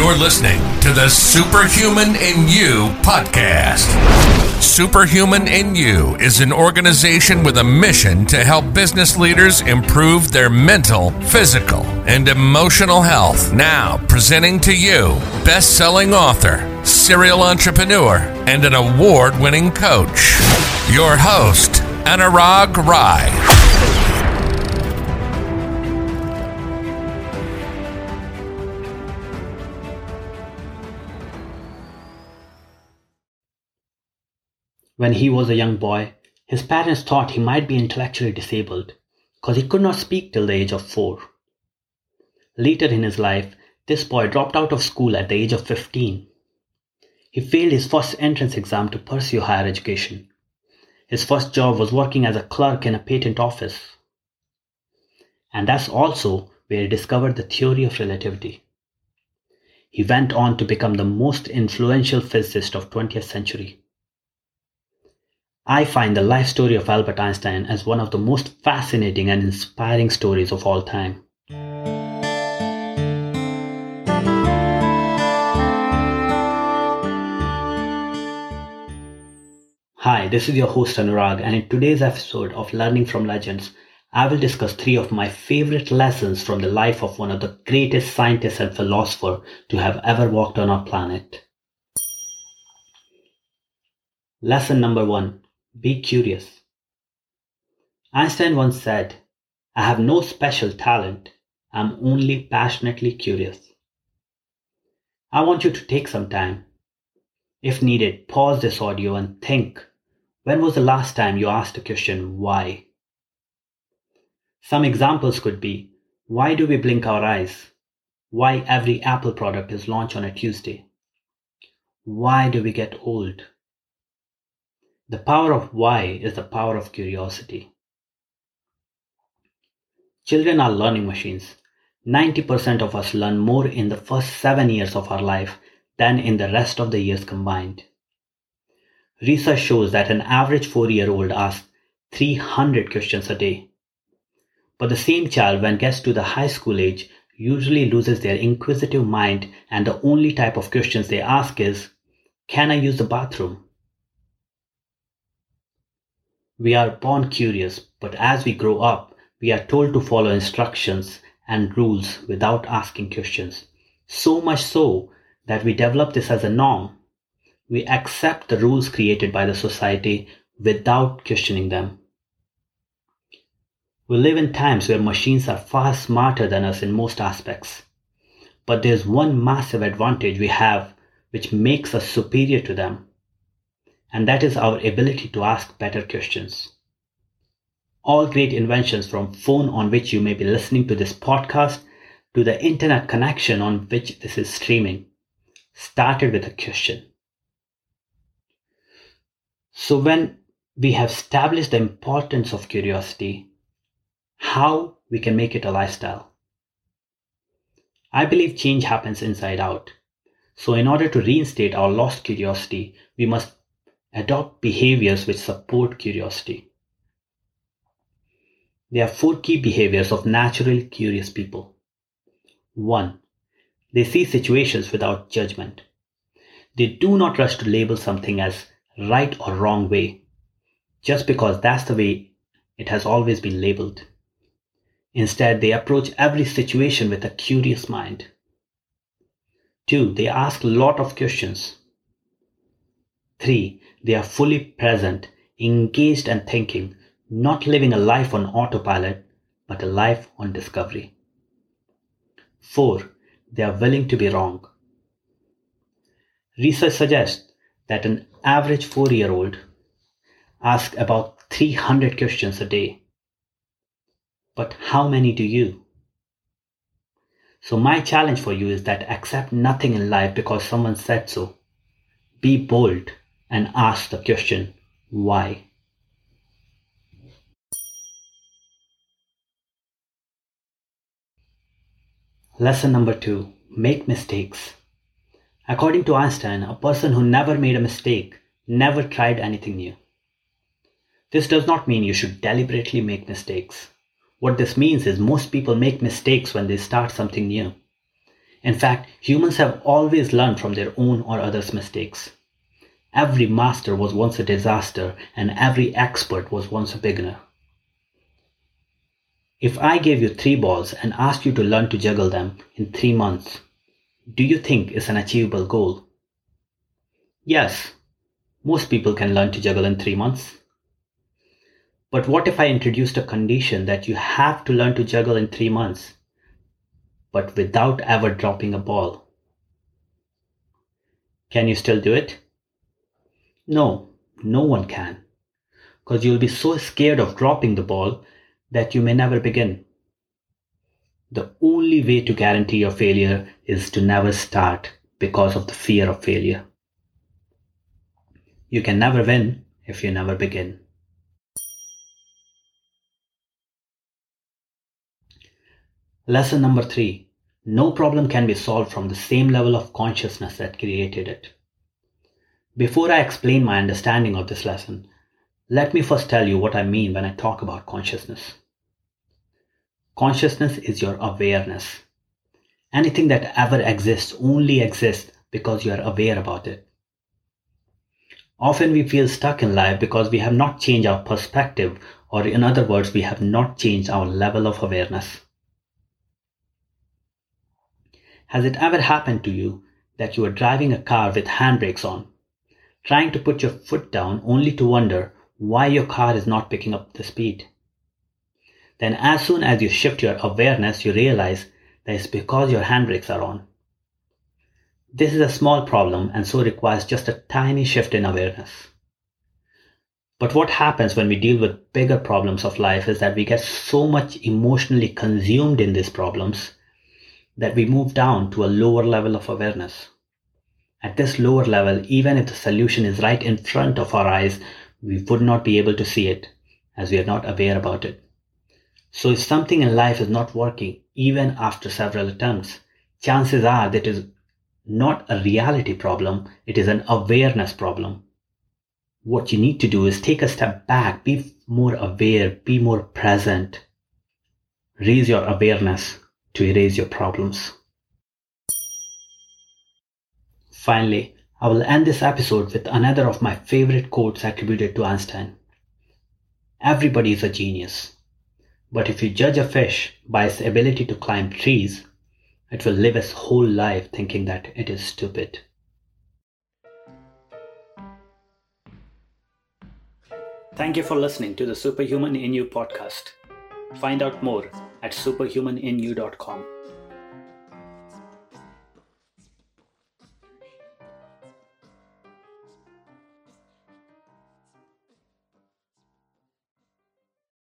You're listening to the Superhuman in You podcast. Superhuman in You is an organization with a mission to help business leaders improve their mental, physical, and emotional health. Now, presenting to you best selling author, serial entrepreneur, and an award winning coach, your host, Anurag Rai. When he was a young boy, his parents thought he might be intellectually disabled because he could not speak till the age of four. Later in his life, this boy dropped out of school at the age of 15. He failed his first entrance exam to pursue higher education. His first job was working as a clerk in a patent office. And that's also where he discovered the theory of relativity. He went on to become the most influential physicist of 20th century. I find the life story of Albert Einstein as one of the most fascinating and inspiring stories of all time. Hi, this is your host Anurag, and in today's episode of Learning from Legends, I will discuss three of my favorite lessons from the life of one of the greatest scientists and philosophers to have ever walked on our planet. Lesson number one be curious. Einstein once said, I have no special talent, I'm only passionately curious. I want you to take some time. If needed, pause this audio and think when was the last time you asked a question, why? Some examples could be why do we blink our eyes? Why every Apple product is launched on a Tuesday? Why do we get old? The power of why is the power of curiosity. Children are learning machines. 90% of us learn more in the first seven years of our life than in the rest of the years combined. Research shows that an average four year old asks 300 questions a day. But the same child, when gets to the high school age, usually loses their inquisitive mind, and the only type of questions they ask is Can I use the bathroom? We are born curious, but as we grow up, we are told to follow instructions and rules without asking questions. So much so that we develop this as a norm. We accept the rules created by the society without questioning them. We live in times where machines are far smarter than us in most aspects. But there's one massive advantage we have which makes us superior to them and that is our ability to ask better questions. All great inventions from phone on which you may be listening to this podcast to the internet connection on which this is streaming started with a question. So when we have established the importance of curiosity, how we can make it a lifestyle. I believe change happens inside out. So in order to reinstate our lost curiosity, we must Adopt behaviors which support curiosity. There are four key behaviors of naturally curious people. 1. They see situations without judgment. They do not rush to label something as right or wrong way, just because that's the way it has always been labeled. Instead, they approach every situation with a curious mind. 2. They ask a lot of questions. 3. They are fully present, engaged and thinking, not living a life on autopilot, but a life on discovery. 4. They are willing to be wrong. Research suggests that an average four year old asks about 300 questions a day. But how many do you? So, my challenge for you is that accept nothing in life because someone said so. Be bold and ask the question, why? Lesson number two make mistakes. According to Einstein, a person who never made a mistake never tried anything new. This does not mean you should deliberately make mistakes. What this means is most people make mistakes when they start something new. In fact, humans have always learned from their own or others' mistakes. Every master was once a disaster, and every expert was once a beginner. If I gave you three balls and asked you to learn to juggle them in three months, do you think it's an achievable goal? Yes, most people can learn to juggle in three months. But what if I introduced a condition that you have to learn to juggle in three months, but without ever dropping a ball? Can you still do it? No, no one can. Because you'll be so scared of dropping the ball that you may never begin. The only way to guarantee your failure is to never start because of the fear of failure. You can never win if you never begin. Lesson number three no problem can be solved from the same level of consciousness that created it. Before I explain my understanding of this lesson, let me first tell you what I mean when I talk about consciousness. Consciousness is your awareness. Anything that ever exists only exists because you are aware about it. Often we feel stuck in life because we have not changed our perspective, or in other words, we have not changed our level of awareness. Has it ever happened to you that you are driving a car with handbrakes on, trying to put your foot down only to wonder why your car is not picking up the speed? Then, as soon as you shift your awareness, you realize that it's because your handbrakes are on. This is a small problem and so requires just a tiny shift in awareness. But what happens when we deal with bigger problems of life is that we get so much emotionally consumed in these problems that we move down to a lower level of awareness. At this lower level, even if the solution is right in front of our eyes, we would not be able to see it as we are not aware about it. So if something in life is not working, even after several attempts, chances are that it is not a reality problem, it is an awareness problem. What you need to do is take a step back, be more aware, be more present. Raise your awareness to erase your problems. Finally, I will end this episode with another of my favorite quotes attributed to Einstein. Everybody is a genius. But if you judge a fish by its ability to climb trees, it will live its whole life thinking that it is stupid. Thank you for listening to the Superhuman in You podcast. Find out more at superhumaninyou.com.